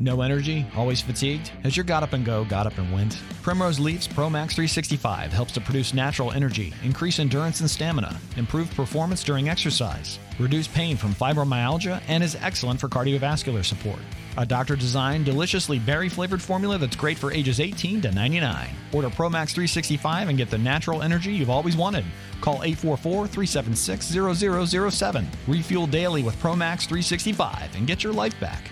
No energy? Always fatigued? Has your got up and go got up and went? Primrose Leaf's Pro Max 365 helps to produce natural energy, increase endurance and stamina, improve performance during exercise, reduce pain from fibromyalgia, and is excellent for cardiovascular support. A doctor designed, deliciously berry flavored formula that's great for ages 18 to 99. Order Pro Max 365 and get the natural energy you've always wanted. Call 844 376 0007. Refuel daily with Pro Max 365 and get your life back.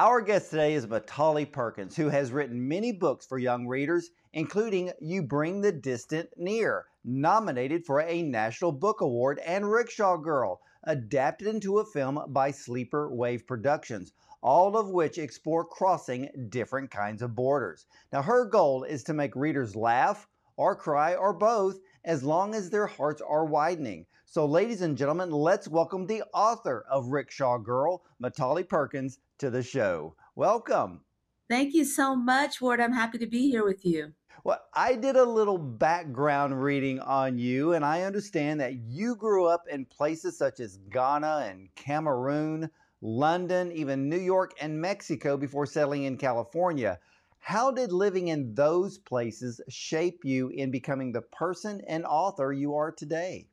Our guest today is Mitali Perkins, who has written many books for young readers, including You Bring the Distant Near, nominated for a National Book Award, and Rickshaw Girl, adapted into a film by Sleeper Wave Productions, all of which explore crossing different kinds of borders. Now, her goal is to make readers laugh or cry or both as long as their hearts are widening. So, ladies and gentlemen, let's welcome the author of Rickshaw Girl, Mitali Perkins, to the show. Welcome. Thank you so much, Ward. I'm happy to be here with you. Well, I did a little background reading on you, and I understand that you grew up in places such as Ghana and Cameroon, London, even New York and Mexico before settling in California. How did living in those places shape you in becoming the person and author you are today?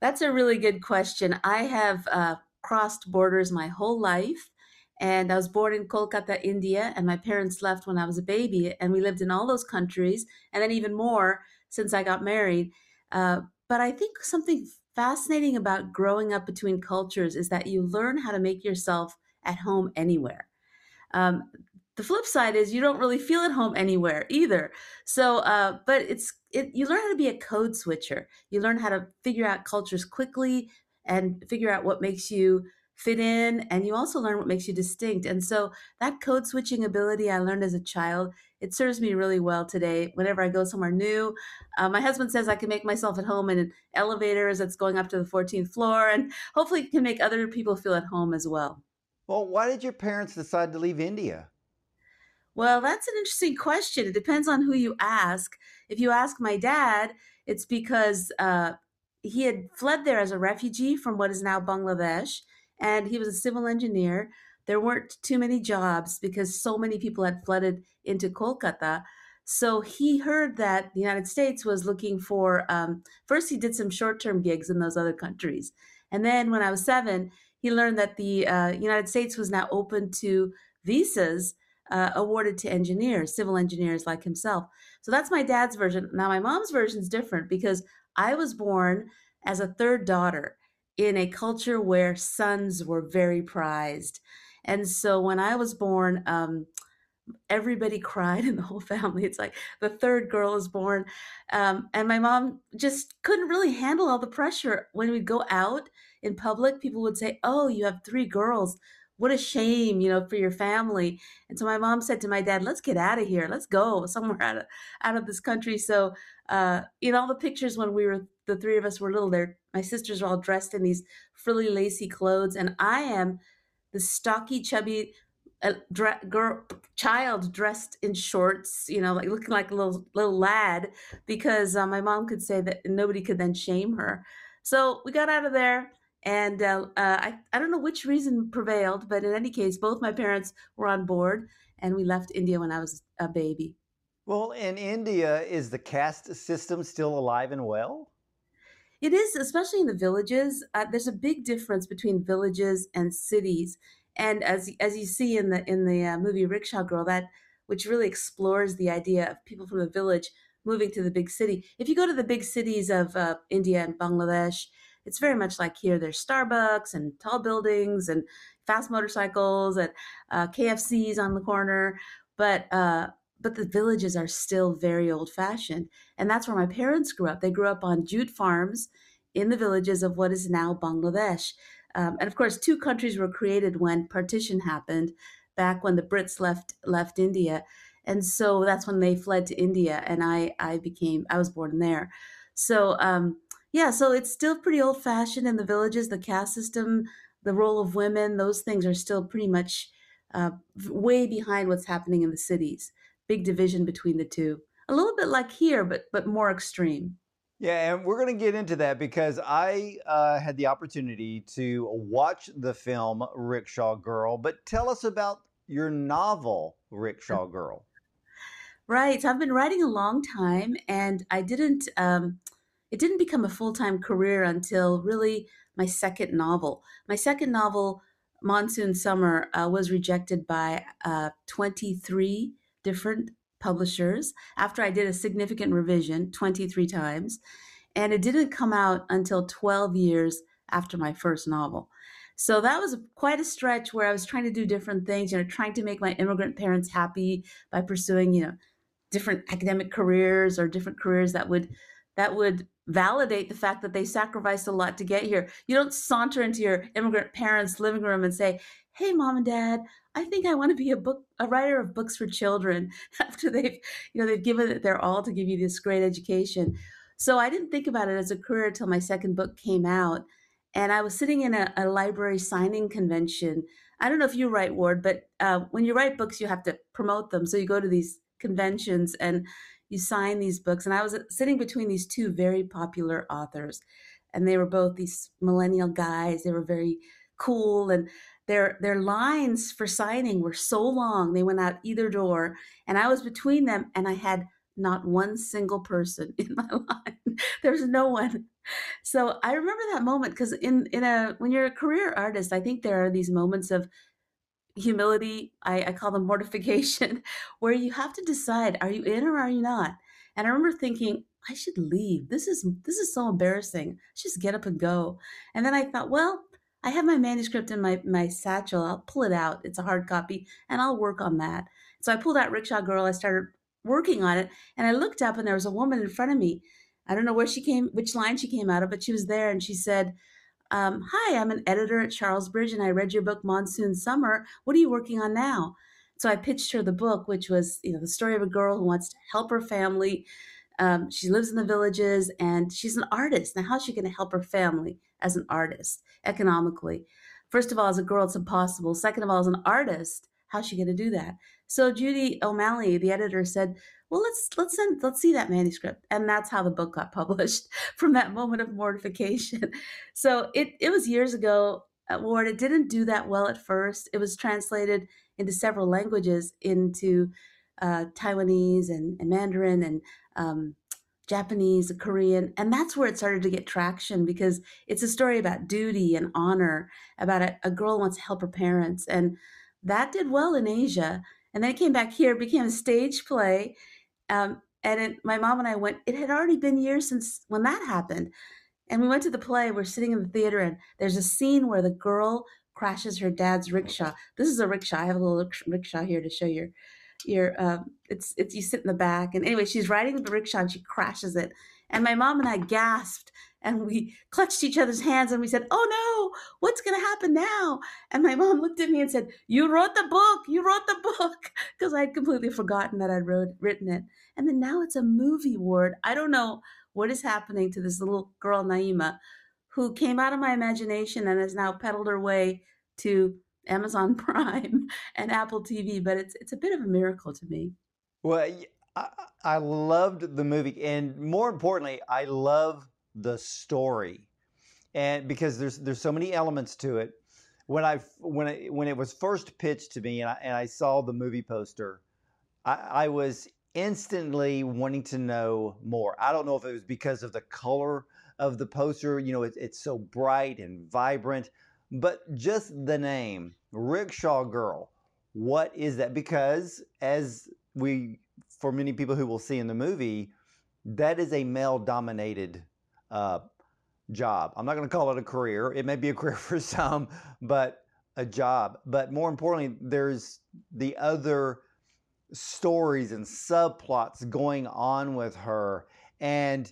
That's a really good question. I have uh, crossed borders my whole life. And I was born in Kolkata, India, and my parents left when I was a baby. And we lived in all those countries, and then even more since I got married. Uh, but I think something fascinating about growing up between cultures is that you learn how to make yourself at home anywhere. Um, the flip side is you don't really feel at home anywhere either. So, uh, but it's it, you learn how to be a code switcher. You learn how to figure out cultures quickly, and figure out what makes you fit in and you also learn what makes you distinct. And so that code switching ability i learned as a child it serves me really well today. Whenever i go somewhere new uh, my husband says i can make myself at home in elevators that's going up to the 14th floor and hopefully can make other people feel at home as well. Well why did your parents decide to leave india? Well that's an interesting question. It depends on who you ask. If you ask my dad it's because uh, he had fled there as a refugee from what is now Bangladesh, and he was a civil engineer. There weren't too many jobs because so many people had flooded into Kolkata. So he heard that the United States was looking for. Um, first, he did some short-term gigs in those other countries, and then when I was seven, he learned that the uh, United States was now open to visas uh, awarded to engineers, civil engineers like himself. So that's my dad's version. Now, my mom's version is different because I was born as a third daughter in a culture where sons were very prized. And so when I was born, um, everybody cried in the whole family. It's like the third girl is born. Um, and my mom just couldn't really handle all the pressure. When we'd go out in public, people would say, Oh, you have three girls what a shame, you know, for your family. And so my mom said to my dad, let's get out of here. Let's go somewhere out of, out of this country. So, uh, in all the pictures when we were, the three of us were little there, my sisters are all dressed in these frilly, lacy clothes. And I am the stocky, chubby uh, dre- girl, child dressed in shorts, you know, like looking like a little, little lad because uh, my mom could say that nobody could then shame her. So we got out of there and uh, uh, I, I don't know which reason prevailed, but in any case, both my parents were on board, and we left India when I was a baby. Well, in India, is the caste system still alive and well? It is, especially in the villages. Uh, there's a big difference between villages and cities, and as as you see in the in the uh, movie Rickshaw Girl, that which really explores the idea of people from the village moving to the big city. If you go to the big cities of uh, India and Bangladesh, it's very much like here. There's Starbucks and tall buildings and fast motorcycles and uh, KFCs on the corner, but uh, but the villages are still very old fashioned, and that's where my parents grew up. They grew up on jute farms in the villages of what is now Bangladesh. Um, and of course, two countries were created when partition happened, back when the Brits left left India, and so that's when they fled to India, and I I became I was born there. So um, yeah, so it's still pretty old fashioned in the villages. The caste system, the role of women, those things are still pretty much uh, way behind what's happening in the cities. Big division between the two. A little bit like here, but but more extreme. Yeah, and we're going to get into that because I uh, had the opportunity to watch the film Rickshaw Girl. But tell us about your novel, Rickshaw Girl. Right. So I've been writing a long time, and I didn't. Um, it didn't become a full time career until really my second novel. My second novel, Monsoon Summer, uh, was rejected by uh, 23 different publishers after I did a significant revision 23 times. And it didn't come out until 12 years after my first novel. So that was quite a stretch where I was trying to do different things, you know, trying to make my immigrant parents happy by pursuing, you know, different academic careers or different careers that would that would validate the fact that they sacrificed a lot to get here. You don't saunter into your immigrant parents' living room and say, "Hey, mom and dad, I think I want to be a book a writer of books for children." After they've you know they've given it their all to give you this great education. So I didn't think about it as a career until my second book came out, and I was sitting in a, a library signing convention. I don't know if you write Ward, but uh, when you write books, you have to promote them. So you go to these conventions and you sign these books. And I was uh, sitting between these two very popular authors, and they were both these millennial guys. They were very cool, and their their lines for signing were so long. They went out either door, and I was between them, and I had not one single person in my line. There's no one. So I remember that moment because in in a when you're a career artist, I think there are these moments of humility I, I call them mortification where you have to decide are you in or are you not? And i remember thinking i should leave. This is this is so embarrassing. Just get up and go. And then i thought well i have my manuscript in my my satchel. I'll pull it out. It's a hard copy and i'll work on that. So i pulled out rickshaw girl. I started working on it and i looked up and there was a woman in front of me. I don't know where she came which line she came out of but she was there and she said um, Hi, I'm an editor at Charlesbridge and I read your book, Monsoon Summer. What are you working on now? So I pitched her the book, which was, you know, the story of a girl who wants to help her family. Um, she lives in the villages and she's an artist. Now, how's she going to help her family as an artist economically? First of all, as a girl, it's impossible. Second of all, as an artist, how's she going to do that? So Judy O'Malley, the editor, said, well let's let's send, let's see that manuscript. And that's how the book got published from that moment of mortification. So it it was years ago at ward. It didn't do that well at first. It was translated into several languages into uh, taiwanese and, and, mandarin and um, japanese korean. And that's where it started to get traction because it's a story about duty and honor about a, a girl wants to help her parents. And that did well in asia and then it came back here became a stage play um, and it, my mom and I went, it had already been years since when that happened. And we went to the play. We're sitting in the theater, and there's a scene where the girl crashes her dad's rickshaw. This is a rickshaw. I have a little rickshaw here to show your, your. Um, it's it's you sit in the back, and anyway, she's riding the rickshaw and she crashes it. And my mom and I gasped and we clutched each other's hands and we said, Oh no, what's going to happen now? And my mom looked at me and said, You wrote the book, you wrote the book, because I'd completely forgotten that I'd wrote, written it. And then now it's a movie ward. I don't know what is happening to this little girl, Naima, who came out of my imagination and has now pedaled her way to Amazon Prime and Apple TV, but it's it's a bit of a miracle to me. Well, I, I loved the movie, and more importantly, I love the story, and because there's there's so many elements to it. When I when I, when it was first pitched to me, and I, and I saw the movie poster, I, I was instantly wanting to know more. I don't know if it was because of the color of the poster. You know, it, it's so bright and vibrant, but just the name, Rickshaw Girl. What is that? Because as we, for many people who will see in the movie, that is a male dominated uh, job. I'm not going to call it a career. It may be a career for some, but a job. But more importantly, there's the other stories and subplots going on with her. And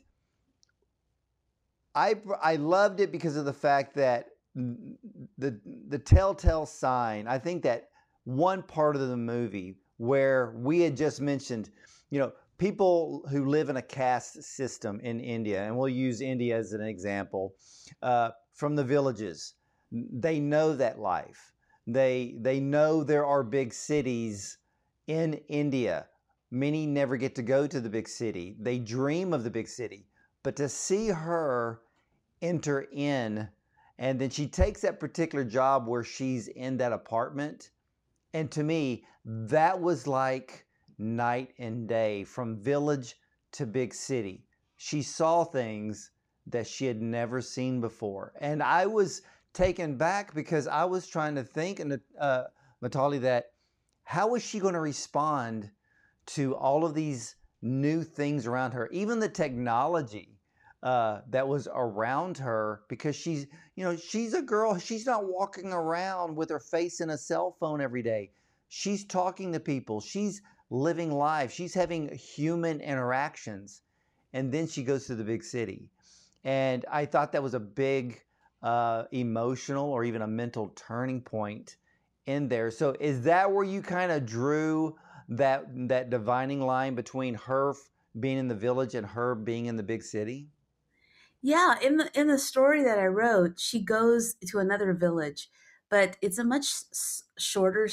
I, I loved it because of the fact that the, the telltale sign, I think that one part of the movie where we had just mentioned, you know, people who live in a caste system in India, and we'll use India as an example, uh, from the villages, they know that life. They they know there are big cities in India. Many never get to go to the big city. They dream of the big city, but to see her enter in and then she takes that particular job where she's in that apartment and to me that was like night and day from village to big city she saw things that she had never seen before and i was taken back because i was trying to think and uh, Mitali that how was she going to respond to all of these new things around her even the technology uh, that was around her because she's, you know, she's a girl. She's not walking around with her face in a cell phone every day. She's talking to people. She's living life. She's having human interactions. And then she goes to the big city. And I thought that was a big uh, emotional or even a mental turning point in there. So is that where you kind of drew that that divining line between her being in the village and her being in the big city? Yeah, in the in the story that I wrote, she goes to another village, but it's a much shorter,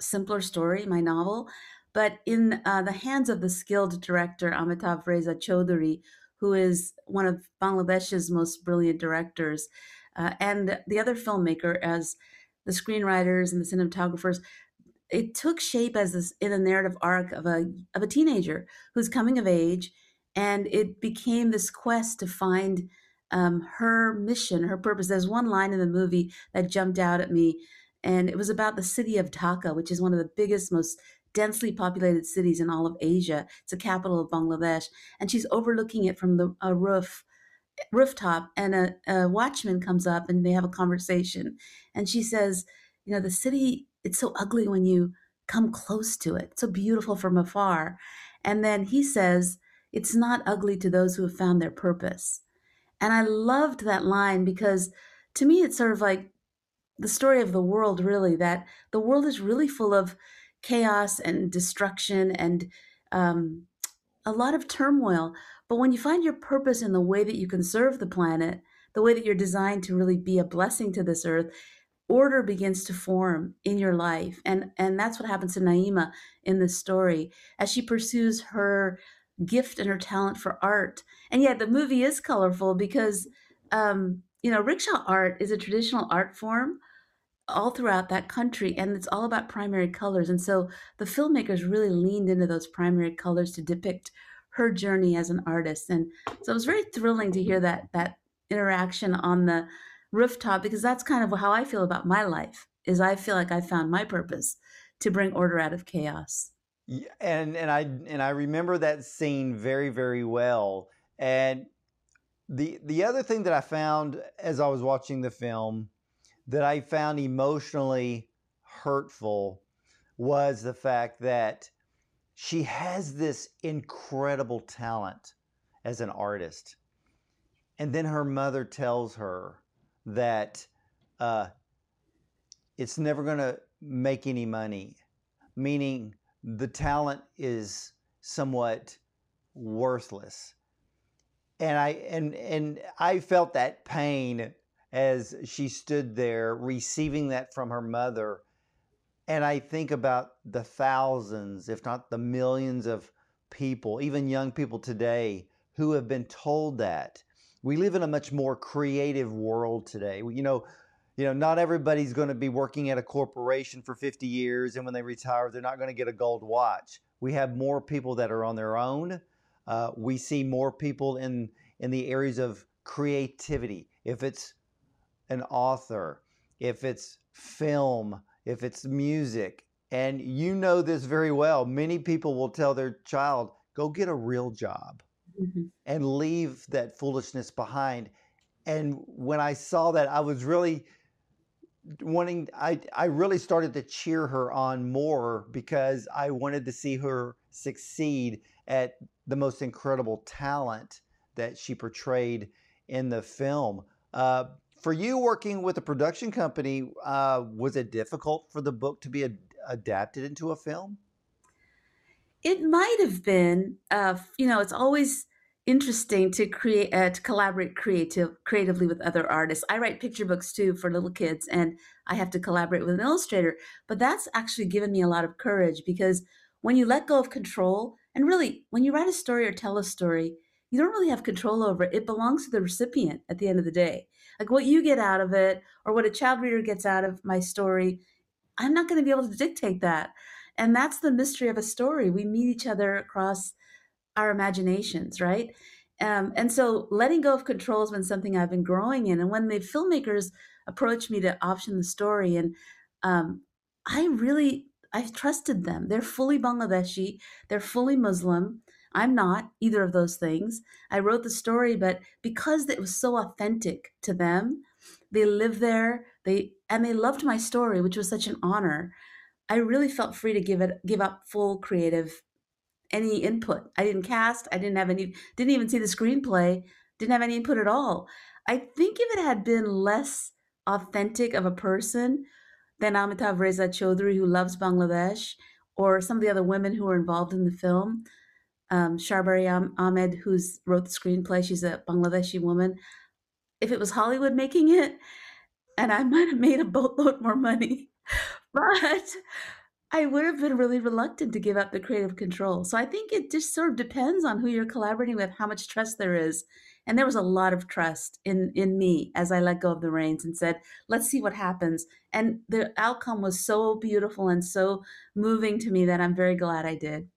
simpler story. My novel, but in uh, the hands of the skilled director Amitabh Reza Chowdhury, who is one of Bangladesh's most brilliant directors, uh, and the other filmmaker as the screenwriters and the cinematographers, it took shape as this in a narrative arc of a of a teenager who's coming of age and it became this quest to find um, her mission, her purpose. There's one line in the movie that jumped out at me, and it was about the city of Dhaka, which is one of the biggest, most densely populated cities in all of Asia. It's the capital of Bangladesh, and she's overlooking it from the a roof rooftop and a, a watchman comes up and they have a conversation and she says you know the city it's so ugly when you come close to it it's so beautiful from afar and then he says it's not ugly to those who have found their purpose. And I loved that line because to me, it's sort of like the story of the world, really, that the world is really full of chaos and destruction and um, a lot of turmoil. But when you find your purpose in the way that you can serve the planet, the way that you're designed to really be a blessing to this earth, order begins to form in your life. And, and that's what happens to Naima in this story as she pursues her gift and her talent for art. And yet the movie is colorful because, um, you know, rickshaw art is a traditional art form all throughout that country and it's all about primary colors. And so the filmmakers really leaned into those primary colors to depict her journey as an artist. And so it was very thrilling to hear that that interaction on the rooftop because that's kind of how I feel about my life is I feel like I found my purpose to bring order out of chaos. Yeah, and and I and I remember that scene very very well. And the the other thing that I found as I was watching the film that I found emotionally hurtful was the fact that she has this incredible talent as an artist. And then her mother tells her that uh, it's never going to make any money, meaning the talent is somewhat worthless. And I and and I felt that pain as she stood there receiving that from her mother. And I think about the thousands, if not the millions of people, even young people today, who have been told that. We live in a much more creative world today. You know, you know, not everybody's going to be working at a corporation for 50 years and when they retire, they're not going to get a gold watch. We have more people that are on their own. Uh, we see more people in, in the areas of creativity. If it's an author, if it's film, if it's music, and you know this very well, many people will tell their child, go get a real job mm-hmm. and leave that foolishness behind. And when I saw that, I was really wanting I I really started to cheer her on more because I wanted to see her succeed at the most incredible talent that she portrayed in the film. Uh, for you working with a production company, uh, was it difficult for the book to be ad- adapted into a film? It might have been. Uh, you know, it's always interesting to create uh, to collaborate creative creatively with other artists. I write picture books too for little kids and I have to collaborate with an illustrator, but that's actually given me a lot of courage because when you let go of control and really when you write a story or tell a story, you don't really have control over it. It belongs to the recipient at the end of the day. Like what you get out of it or what a child reader gets out of my story, I'm not going to be able to dictate that. And that's the mystery of a story. We meet each other across our imaginations, right? Um, and so letting go of control has been something I've been growing in. And when the filmmakers approached me to option the story, and um, I really, I've trusted them. They're fully Bangladeshi, they're fully Muslim. I'm not either of those things. I wrote the story, but because it was so authentic to them, they live there, they and they loved my story, which was such an honor. I really felt free to give it give up full creative any input. I didn't cast, I didn't have any didn't even see the screenplay, didn't have any input at all. I think if it had been less authentic of a person than Amitabh Reza Chowdhury, who loves Bangladesh, or some of the other women who were involved in the film, um, Sharbari Ahmed, who's wrote the screenplay, she's a Bangladeshi woman. If it was Hollywood making it, and I might have made a boatload more money, but I would have been really reluctant to give up the creative control. So I think it just sort of depends on who you're collaborating with, how much trust there is. And there was a lot of trust in in me as I let go of the reins and said, "Let's see what happens." And the outcome was so beautiful and so moving to me that I'm very glad I did.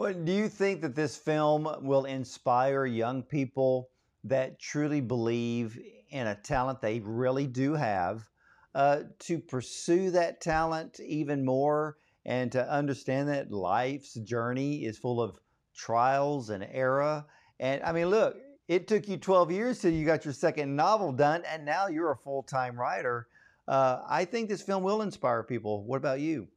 Well, do you think that this film will inspire young people that truly believe in a talent they really do have uh, to pursue that talent even more and to understand that life's journey is full of trials and error? And I mean, look, it took you 12 years till you got your second novel done, and now you're a full time writer. Uh, I think this film will inspire people. What about you?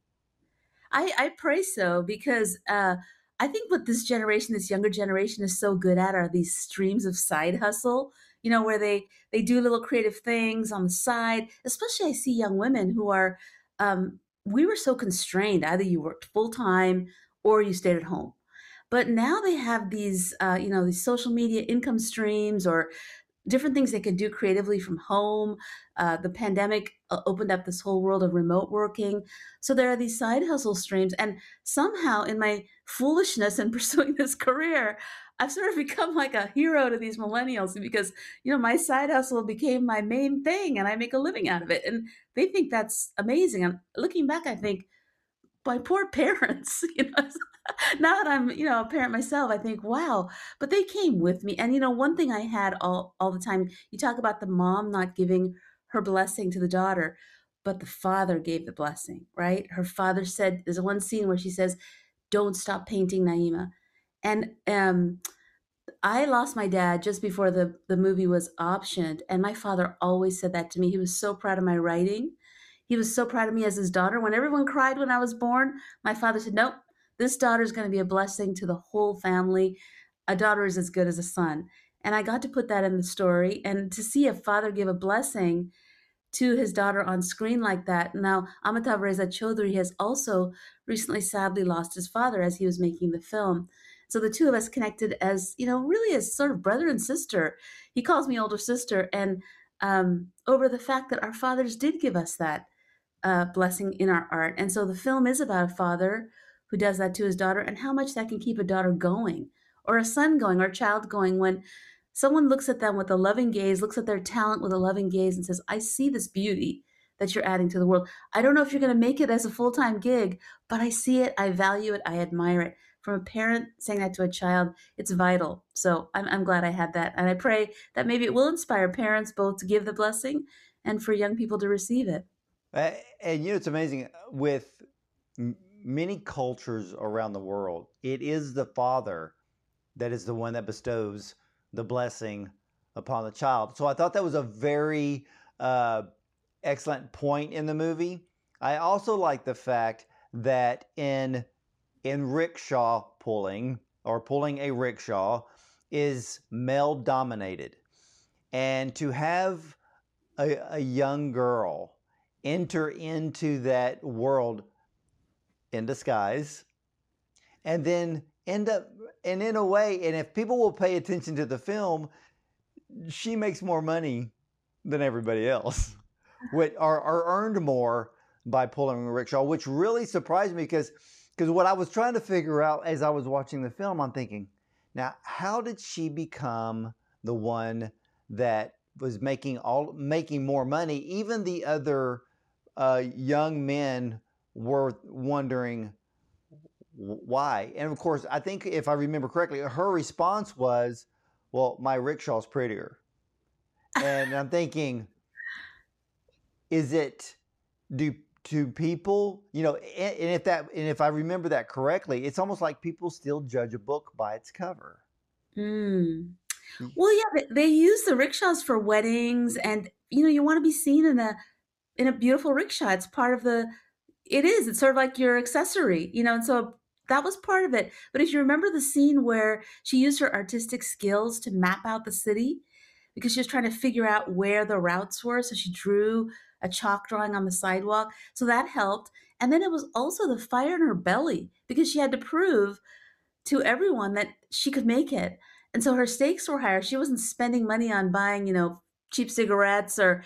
I, I pray so because uh, I think what this generation, this younger generation, is so good at are these streams of side hustle. You know, where they they do little creative things on the side. Especially, I see young women who are. Um, we were so constrained. Either you worked full time or you stayed at home. But now they have these, uh, you know, these social media income streams or different things they can do creatively from home. Uh, the pandemic uh, opened up this whole world of remote working. So there are these side hustle streams. And somehow, in my foolishness in pursuing this career, I've sort of become like a hero to these millennials because, you know, my side hustle became my main thing and I make a living out of it. And they think that's amazing. And looking back, I think, my poor parents, you know, now that I'm, you know, a parent myself, I think, wow, but they came with me. And, you know, one thing I had all, all the time, you talk about the mom not giving her blessing to the daughter, but the father gave the blessing, right? Her father said, there's one scene where she says, don't stop painting Naima. And um, I lost my dad just before the, the movie was optioned. And my father always said that to me. He was so proud of my writing. He was so proud of me as his daughter. When everyone cried when I was born, my father said, Nope, this daughter is going to be a blessing to the whole family. A daughter is as good as a son. And I got to put that in the story. And to see a father give a blessing to his daughter on screen like that. Now, Amitabh Reza Chowdhury has also recently sadly lost his father as he was making the film. So the two of us connected as, you know, really as sort of brother and sister. He calls me older sister. And um, over the fact that our fathers did give us that uh, blessing in our art. And so the film is about a father who does that to his daughter and how much that can keep a daughter going or a son going or a child going when someone looks at them with a loving gaze, looks at their talent with a loving gaze and says, I see this beauty that you're adding to the world. I don't know if you're going to make it as a full time gig, but I see it, I value it, I admire it. From a parent saying that to a child, it's vital. So I'm, I'm glad I had that. And I pray that maybe it will inspire parents both to give the blessing and for young people to receive it. Uh, and you know, it's amazing with many cultures around the world, it is the father that is the one that bestows the blessing upon the child. So I thought that was a very uh, excellent point in the movie. I also like the fact that in in rickshaw pulling or pulling a rickshaw is male dominated, and to have a, a young girl enter into that world in disguise and then end up and in a way and if people will pay attention to the film she makes more money than everybody else which are, are earned more by pulling a rickshaw which really surprised me because because what i was trying to figure out as i was watching the film i'm thinking Now, how did she become the one that was making all making more money? Even the other uh, young men were wondering why. And of course, I think if I remember correctly, her response was, "Well, my rickshaw's prettier." And I'm thinking, is it do to people, you know, and, and if that and if I remember that correctly, it's almost like people still judge a book by its cover. Mm. Well, yeah, they, they use the rickshaws for weddings, and you know, you want to be seen in a in a beautiful rickshaw. It's part of the. It is. It's sort of like your accessory, you know, and so that was part of it. But if you remember the scene where she used her artistic skills to map out the city, because she was trying to figure out where the routes were, so she drew a chalk drawing on the sidewalk. So that helped. And then it was also the fire in her belly because she had to prove to everyone that she could make it. And so her stakes were higher. She wasn't spending money on buying, you know, cheap cigarettes or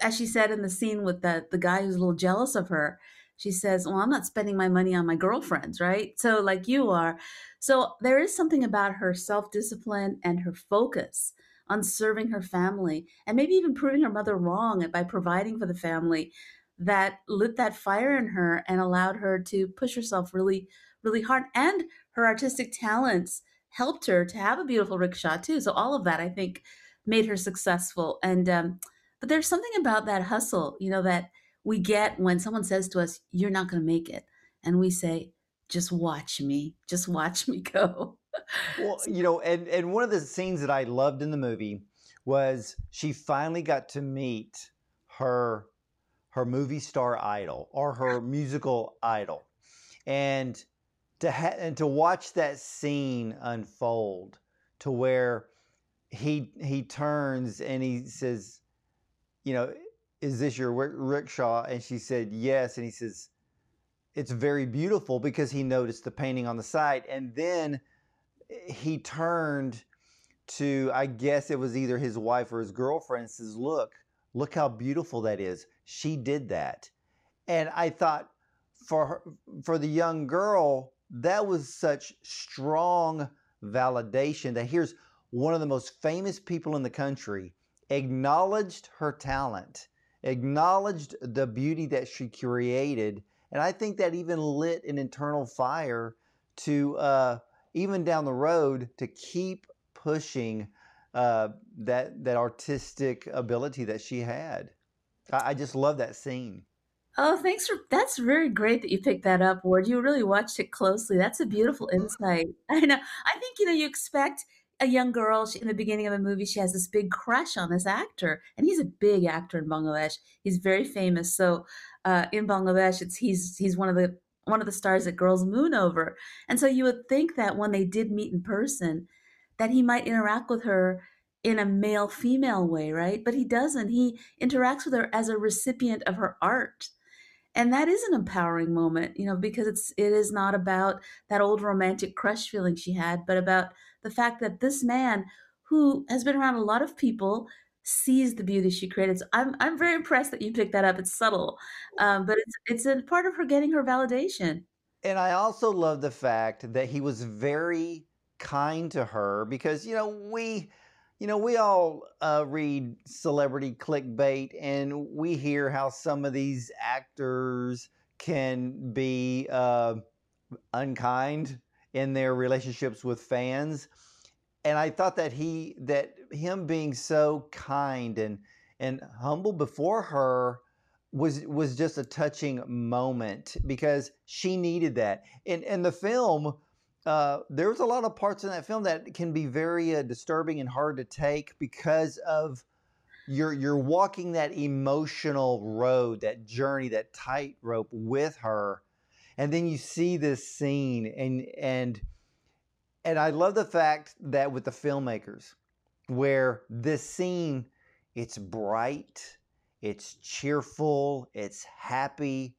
as she said in the scene with the the guy who's a little jealous of her. She says, "Well, I'm not spending my money on my girlfriends, right? So like you are." So there is something about her self-discipline and her focus on serving her family and maybe even proving her mother wrong by providing for the family that lit that fire in her and allowed her to push herself really really hard and her artistic talents helped her to have a beautiful rickshaw too so all of that i think made her successful and um, but there's something about that hustle you know that we get when someone says to us you're not going to make it and we say just watch me just watch me go. Well, you know, and and one of the scenes that I loved in the movie was she finally got to meet her her movie star idol or her musical idol, and to ha- and to watch that scene unfold to where he he turns and he says, you know, is this your rickshaw? And she said yes, and he says it's very beautiful because he noticed the painting on the side, and then he turned to, I guess it was either his wife or his girlfriend, and says, Look, look how beautiful that is. She did that. And I thought for her, for the young girl, that was such strong validation that here's one of the most famous people in the country acknowledged her talent, acknowledged the beauty that she created. And I think that even lit an internal fire to uh, even down the road to keep pushing uh, that that artistic ability that she had. I, I just love that scene. Oh, thanks for that's very great that you picked that up, Ward. You really watched it closely. That's a beautiful insight. I know. I think you know you expect a young girl she, in the beginning of a movie. She has this big crush on this actor, and he's a big actor in Bangladesh. He's very famous. So uh, in Bangladesh, it's he's he's one of the one of the stars that girls moon over. And so you would think that when they did meet in person, that he might interact with her in a male female way, right? But he doesn't. He interacts with her as a recipient of her art. And that is an empowering moment, you know, because it's it is not about that old romantic crush feeling she had, but about the fact that this man who has been around a lot of people sees the beauty she created. So I'm I'm very impressed that you picked that up. It's subtle, um, but it's it's a part of her getting her validation. And I also love the fact that he was very kind to her because you know we you know we all uh, read celebrity clickbait and we hear how some of these actors can be uh, unkind in their relationships with fans and I thought that he that him being so kind and and humble before her was was just a touching moment because she needed that. In in the film, uh, there's a lot of parts in that film that can be very uh, disturbing and hard to take because of you're you're walking that emotional road, that journey, that tightrope with her, and then you see this scene and and and I love the fact that with the filmmakers, where this scene, it's bright, it's cheerful, it's happy,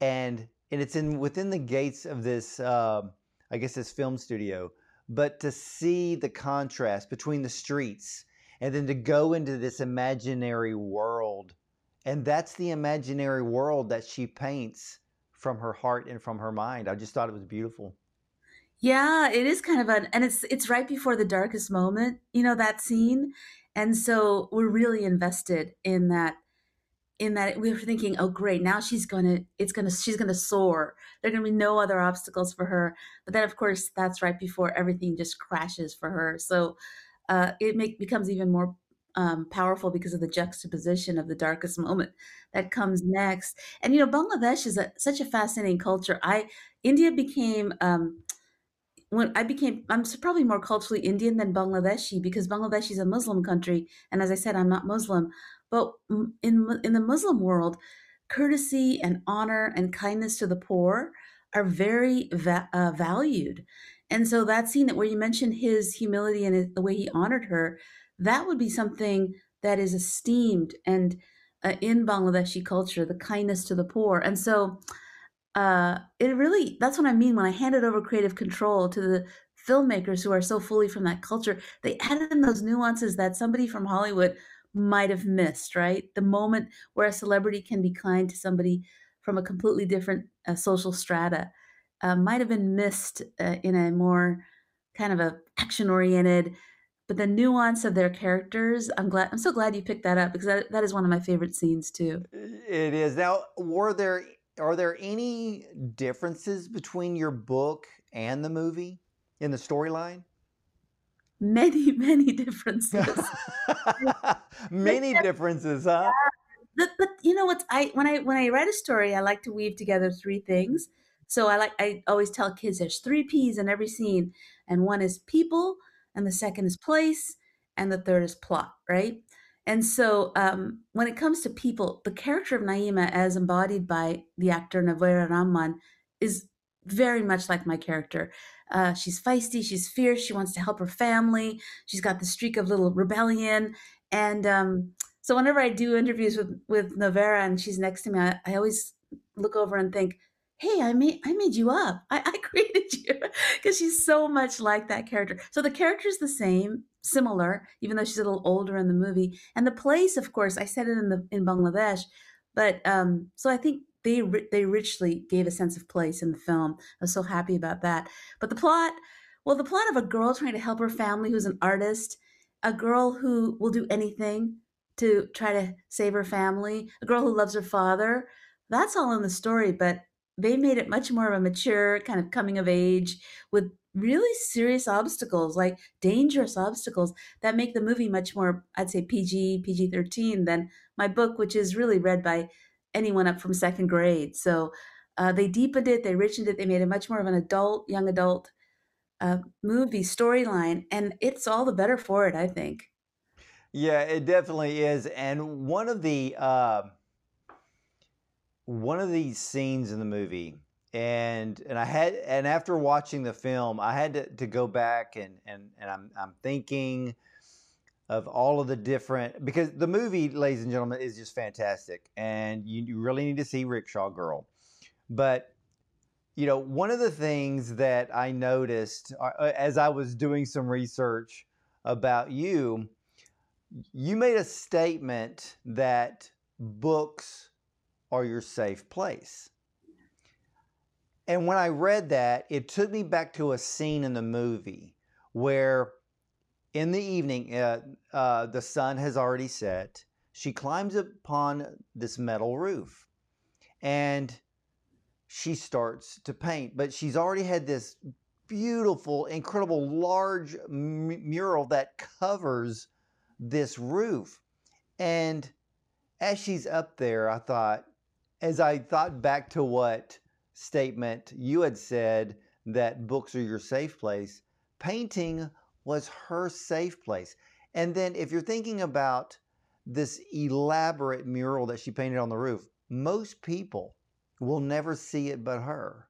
and and it's in within the gates of this, uh, I guess, this film studio. But to see the contrast between the streets and then to go into this imaginary world, and that's the imaginary world that she paints from her heart and from her mind. I just thought it was beautiful. Yeah, it is kind of an and it's it's right before the darkest moment, you know, that scene, and so we're really invested in that in that we were thinking, "Oh, great, now she's gonna it's gonna she's gonna soar. There are gonna be no other obstacles for her." But then, of course, that's right before everything just crashes for her. So uh, it make, becomes even more um, powerful because of the juxtaposition of the darkest moment that comes next. And you know, Bangladesh is a, such a fascinating culture. I India became um, when I became, I'm probably more culturally Indian than Bangladeshi because Bangladesh is a Muslim country, and as I said, I'm not Muslim. But in in the Muslim world, courtesy and honor and kindness to the poor are very va- uh, valued. And so that scene that where you mentioned his humility and the way he honored her, that would be something that is esteemed and uh, in Bangladeshi culture, the kindness to the poor. And so uh, it really that's what I mean when I handed over creative control to the filmmakers who are so fully from that culture. They added in those nuances that somebody from Hollywood might have missed, right? The moment where a celebrity can be kind to somebody from a completely different uh, social strata uh, might have been missed uh, in a more kind of a action oriented but the nuance of their characters i'm glad i'm so glad you picked that up because that, that is one of my favorite scenes too it is now were there are there any differences between your book and the movie in the storyline? Many, many differences. many differences, huh? But, but you know what? I when I when I write a story, I like to weave together three things. So I like I always tell kids there's three P's in every scene, and one is people, and the second is place, and the third is plot. Right? And so um, when it comes to people, the character of Naima, as embodied by the actor Novera Rahman, is very much like my character. Uh, she's feisty, she's fierce, she wants to help her family, she's got the streak of little rebellion. And um, so whenever I do interviews with, with Novera and she's next to me, I, I always look over and think, hey, I made I made you up. I, I created you because she's so much like that character. So the character is the same, similar, even though she's a little older in the movie. And the place, of course, I said it in the in Bangladesh, but um, so I think they they richly gave a sense of place in the film. I was so happy about that. But the plot, well, the plot of a girl trying to help her family who's an artist, a girl who will do anything to try to save her family, a girl who loves her father. That's all in the story, but they made it much more of a mature kind of coming of age with really serious obstacles, like dangerous obstacles that make the movie much more, I'd say PG, PG 13 than my book, which is really read by anyone up from second grade. So uh, they deepened it, they richened it, they made it much more of an adult, young adult uh, movie storyline. And it's all the better for it, I think. Yeah, it definitely is. And one of the, uh, one of these scenes in the movie and and I had and after watching the film I had to, to go back and and and I'm I'm thinking of all of the different because the movie ladies and gentlemen is just fantastic and you, you really need to see Rickshaw Girl. But you know one of the things that I noticed uh, uh, as I was doing some research about you you made a statement that books are your safe place. And when I read that, it took me back to a scene in the movie where in the evening, uh, uh, the sun has already set. She climbs upon this metal roof and she starts to paint, but she's already had this beautiful, incredible, large mural that covers this roof. And as she's up there, I thought, as I thought back to what statement you had said that books are your safe place, painting was her safe place. And then if you're thinking about this elaborate mural that she painted on the roof, most people will never see it but her.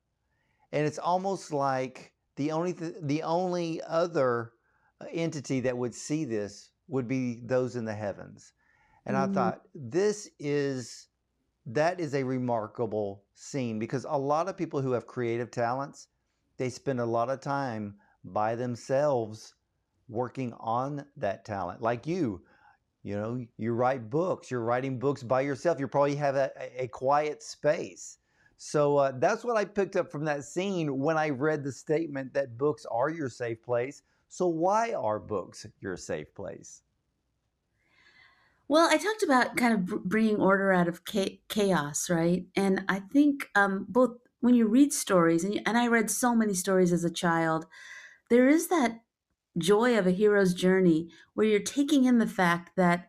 And it's almost like the only th- the only other entity that would see this would be those in the heavens. And mm-hmm. I thought this is that is a remarkable scene because a lot of people who have creative talents, they spend a lot of time by themselves working on that talent. Like you, you know, you write books, you're writing books by yourself. You probably have a, a quiet space. So uh, that's what I picked up from that scene when I read the statement that books are your safe place. So, why are books your safe place? Well, I talked about kind of bringing order out of chaos, right? And I think um, both when you read stories, and, you, and I read so many stories as a child, there is that joy of a hero's journey where you're taking in the fact that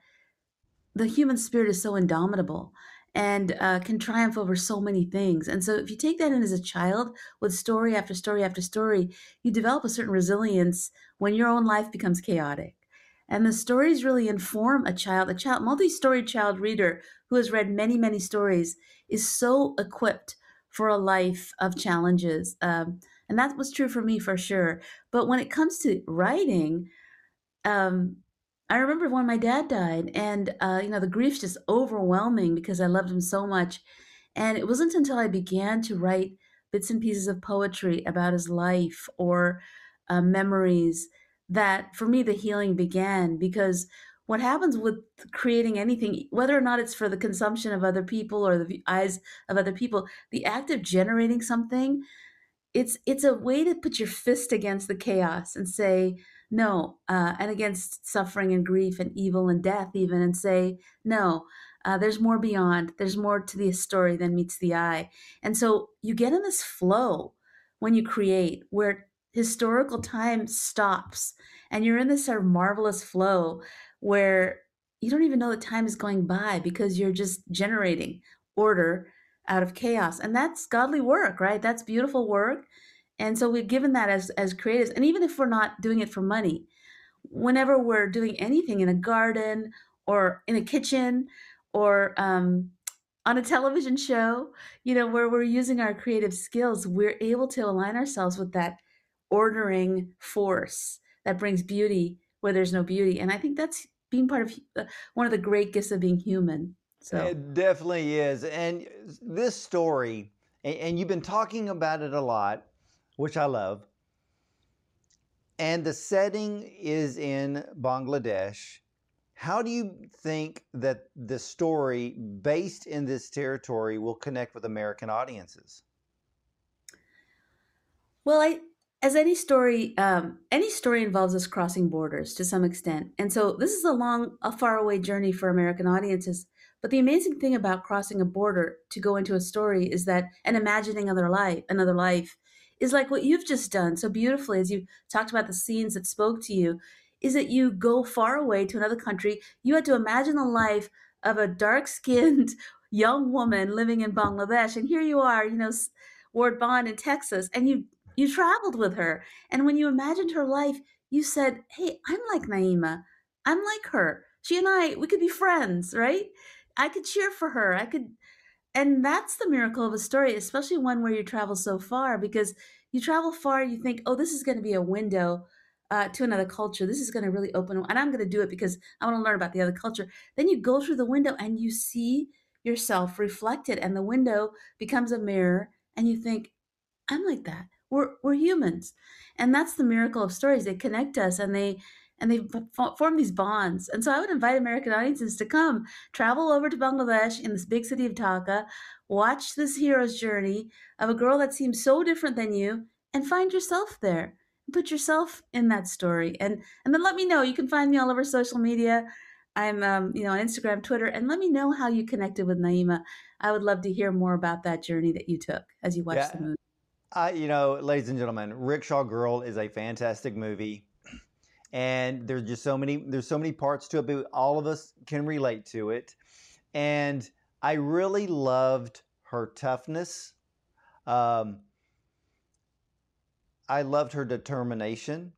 the human spirit is so indomitable and uh, can triumph over so many things. And so, if you take that in as a child with story after story after story, you develop a certain resilience when your own life becomes chaotic. And the stories really inform a child. A child, multi-story child reader who has read many, many stories is so equipped for a life of challenges. Um, and that was true for me for sure. But when it comes to writing, um, I remember when my dad died, and uh, you know the grief's just overwhelming because I loved him so much. And it wasn't until I began to write bits and pieces of poetry about his life or uh, memories that, for me, the healing began. Because what happens with creating anything, whether or not it's for the consumption of other people or the eyes of other people, the act of generating something, it's it's a way to put your fist against the chaos and say no, uh, and against suffering and grief and evil and death, even, and say, no, uh, there's more beyond. There's more to the story than meets the eye. And so you get in this flow when you create where historical time stops and you're in this sort of marvelous flow where you don't even know that time is going by because you're just generating order out of chaos. And that's godly work, right? That's beautiful work. And so we're given that as as creatives, and even if we're not doing it for money, whenever we're doing anything in a garden or in a kitchen or um, on a television show, you know, where we're using our creative skills, we're able to align ourselves with that ordering force that brings beauty where there's no beauty. And I think that's being part of uh, one of the great gifts of being human. So it definitely is. And this story, and you've been talking about it a lot, which I love. And the setting is in Bangladesh. How do you think that the story based in this territory will connect with American audiences? Well, I, as any story, um, any story involves us crossing borders to some extent, and so this is a long, a faraway journey for American audiences. But the amazing thing about crossing a border to go into a story is that, and imagining another life, another life, is like what you've just done so beautifully as you talked about the scenes that spoke to you is that you go far away to another country you had to imagine the life of a dark skinned young woman living in bangladesh and here you are you know ward bond in texas and you you traveled with her and when you imagined her life you said hey i'm like naima i'm like her she and i we could be friends right i could cheer for her i could and that's the miracle of a story, especially one where you travel so far, because you travel far, you think, oh, this is going to be a window uh, to another culture. This is going to really open, and I'm going to do it because I want to learn about the other culture. Then you go through the window and you see yourself reflected, and the window becomes a mirror, and you think, I'm like that. We're we're humans, and that's the miracle of stories. They connect us, and they and they form these bonds. And so I would invite American audiences to come travel over to Bangladesh in this big city of Dhaka, watch this hero's journey of a girl that seems so different than you, and find yourself there. Put yourself in that story, and and then let me know. You can find me all over social media. I'm, um, you know, on Instagram, Twitter, and let me know how you connected with Naima. I would love to hear more about that journey that you took as you watched yeah. the movie. Uh, you know, ladies and gentlemen, Rickshaw Girl is a fantastic movie and there's just so many there's so many parts to it but all of us can relate to it. And i really loved her toughness. Um, i loved her determination.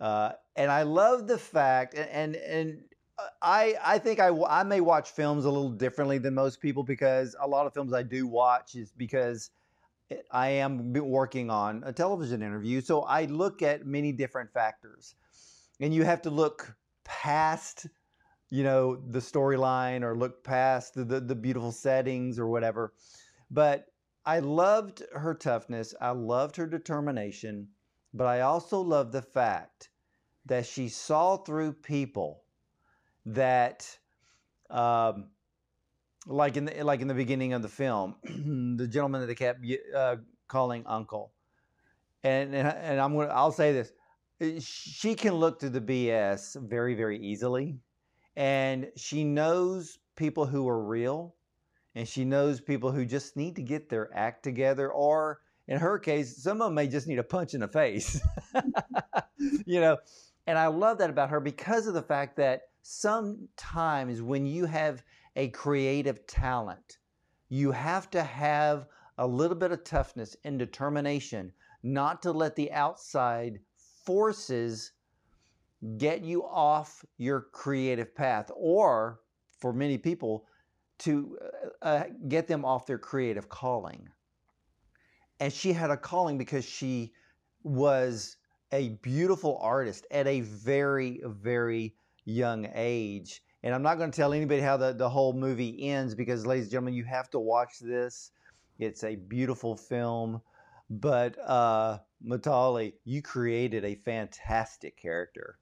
Uh, and i love the fact and and, and I, I think I, I may watch films a little differently than most people because a lot of films I do watch is because I am working on a television interview, so I look at many different factors. And you have to look past, you know, the storyline or look past the, the, the beautiful settings or whatever. But I loved her toughness. I loved her determination. But I also love the fact that she saw through people that um, like in the like in the beginning of the film, the gentleman that they kept uh, calling uncle, and and, and I'm gonna I'll say this, eh, she can look through the BS very very easily, and she knows people who are real, and she knows people who just need to get their act together, or in her case, some of them may just need a punch in the face, you know, and I love that about her because of the fact that sometimes when you have a creative talent. You have to have a little bit of toughness and determination not to let the outside forces get you off your creative path or for many people to uh, uh get them off their creative calling. And she had a calling because she was a beautiful artist at a very, very young age. And I'm not going to tell anybody how the, the whole movie ends because, ladies and gentlemen, you have to watch this. It's a beautiful film. But uh, Mitali, you created a fantastic character.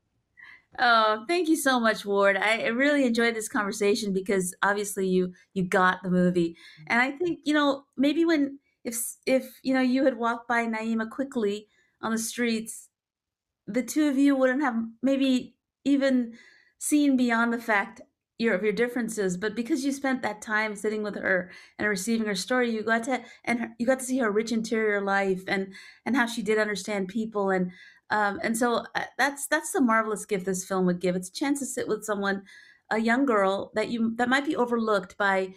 Oh, thank you so much, Ward. I really enjoyed this conversation because obviously you you got the movie, and I think you know maybe when if if you know you had walked by Naima quickly on the streets, the two of you wouldn't have maybe even seen beyond the fact your of your differences, but because you spent that time sitting with her and receiving her story, you got to and her, you got to see her rich interior life and and how she did understand people and um, and so uh, that's that's the marvelous gift this film would give. It's a chance to sit with someone, a young girl that you that might be overlooked by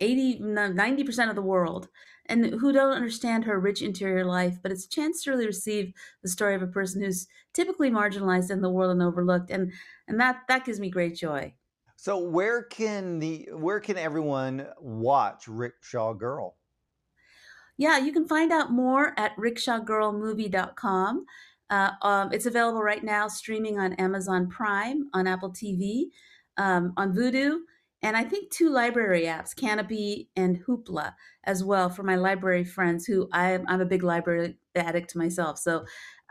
80 90% of the world and who don't understand her rich interior life but it's a chance to really receive the story of a person who's typically marginalized in the world and overlooked and and that that gives me great joy. So where can the where can everyone watch rickshaw girl? Yeah you can find out more at rickshawgirlmovie.com uh, um, it's available right now streaming on amazon prime on apple tv um, on vudu and I think two library apps, Canopy and Hoopla, as well for my library friends who I'm, I'm a big library addict myself. So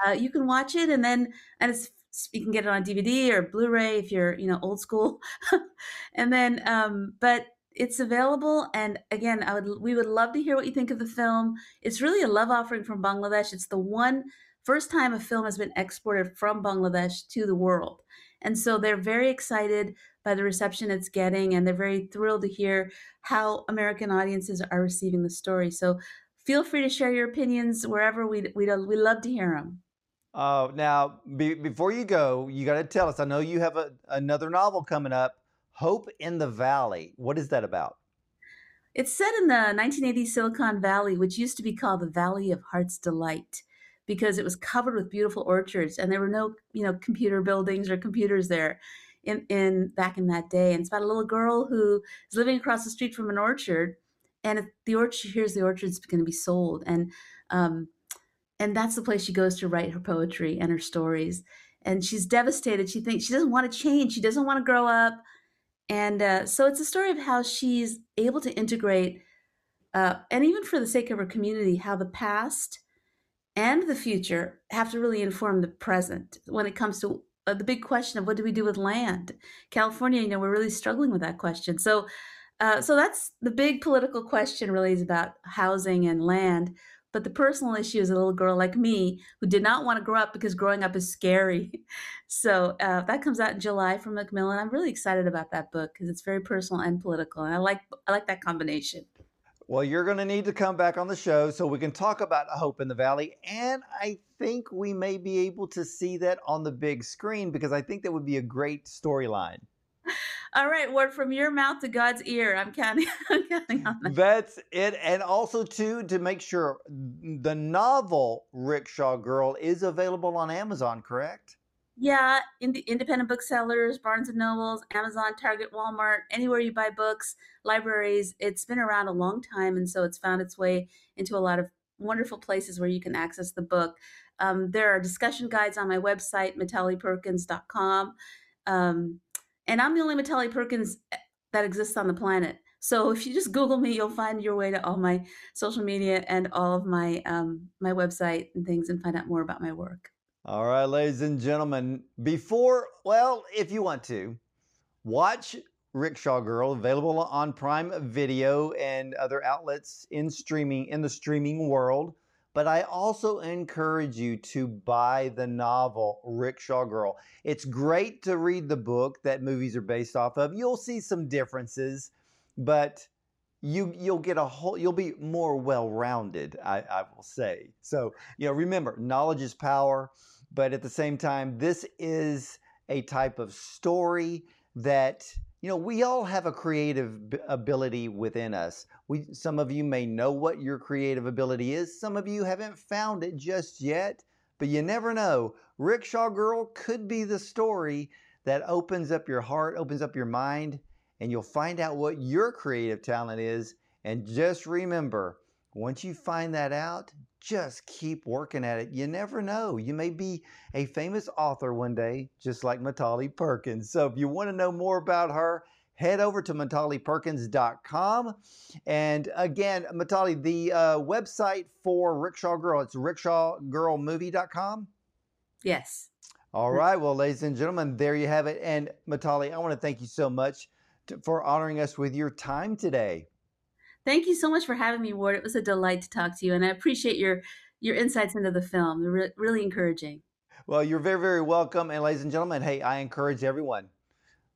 uh, you can watch it and then and it's you can get it on DVD or Blu-ray if you're you know old school, and then um, but it's available and again I would we would love to hear what you think of the film. It's really a love offering from Bangladesh. It's the one first time a film has been exported from Bangladesh to the world. And so they're very excited by the reception it's getting, and they're very thrilled to hear how American audiences are receiving the story. So feel free to share your opinions wherever we we uh, we love to hear them. Oh, now be, before you go, you got to tell us. I know you have a, another novel coming up, Hope in the Valley. What is that about? It's set in the 1980s Silicon Valley, which used to be called the Valley of Heart's Delight because it was covered with beautiful orchards and there were no, you know, computer buildings or computers there in, in back in that day. And it's about a little girl who is living across the street from an orchard, and the orchard here's the orchard's going to be sold, and um, and that's the place she goes to write her poetry and her stories. And she's devastated. She thinks she doesn't want to change. She doesn't want to grow up. And uh, so it's a story of how she's able to integrate, uh, and even for the sake of her community, how the past and the future have to really inform the present when it comes to uh, the big question of what do we do with land? California, you know, we're really struggling with that question. So, uh, so that's the big political question. Really, is about housing and land. But the personal issue is a little girl like me who did not want to grow up because growing up is scary. So uh, that comes out in July from Macmillan. I'm really excited about that book because it's very personal and political, and I like I like that combination. Well, you're going to need to come back on the show so we can talk about Hope in the Valley. And I think we may be able to see that on the big screen because I think that would be a great storyline. All right, word from your mouth to God's ear. I'm counting, I'm counting on that. That's it. And also, too, to make sure the novel Rickshaw Girl is available on Amazon, correct? Yeah, in the independent booksellers, Barnes and Nobles, Amazon, Target, Walmart, anywhere you buy books, libraries. It's been around a long time, and so it's found its way into a lot of wonderful places where you can access the book. Um, there are discussion guides on my website, mitaliperkins.com. Um, and I'm the only Mitali Perkins eh, that exists on the planet. So if you just Google me, you'll find your way to all my social media and all of my um, my website and things, and find out more about my work. All right, ladies and gentlemen, before, well, if you want to, watch Rickshaw Girl, available on Prime Video and other outlets in streaming in the streaming world. But I also encourage you to buy the novel Rickshaw Girl. It's great to read the book that movies are based off of. You'll see some differences, but you you'll get a whole you'll be more well-rounded, I, I will say. So, you know, remember, knowledge is power, but at the same time, this is a type of story that you know we all have a creative ability within us. We some of you may know what your creative ability is. Some of you haven't found it just yet but you never know. Rickshaw girl could be the story that opens up your heart opens up your mind and you'll find out what your creative talent is. And just remember once you find that out just keep working at it. You never know. You may be a famous author one day, just like Mitali Perkins. So if you want to know more about her, head over to mitaliperkins.com. And again, Mitali, the uh, website for Rickshaw Girl, it's rickshawgirlmovie.com. Yes. All right. Well, ladies and gentlemen, there you have it. And Mitali, I want to thank you so much to, for honoring us with your time today. Thank you so much for having me, Ward. It was a delight to talk to you, and I appreciate your your insights into the film. They're re- really encouraging. Well, you're very, very welcome. And ladies and gentlemen, hey, I encourage everyone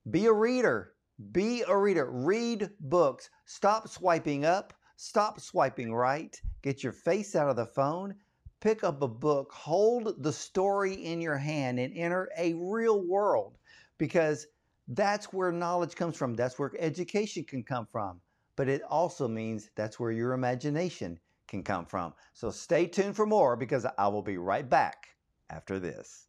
be a reader. Be a reader. Read books. Stop swiping up. Stop swiping right. Get your face out of the phone. Pick up a book. Hold the story in your hand and enter a real world because that's where knowledge comes from. That's where education can come from but it also means that's where your imagination can come from. So stay tuned for more because I will be right back after this.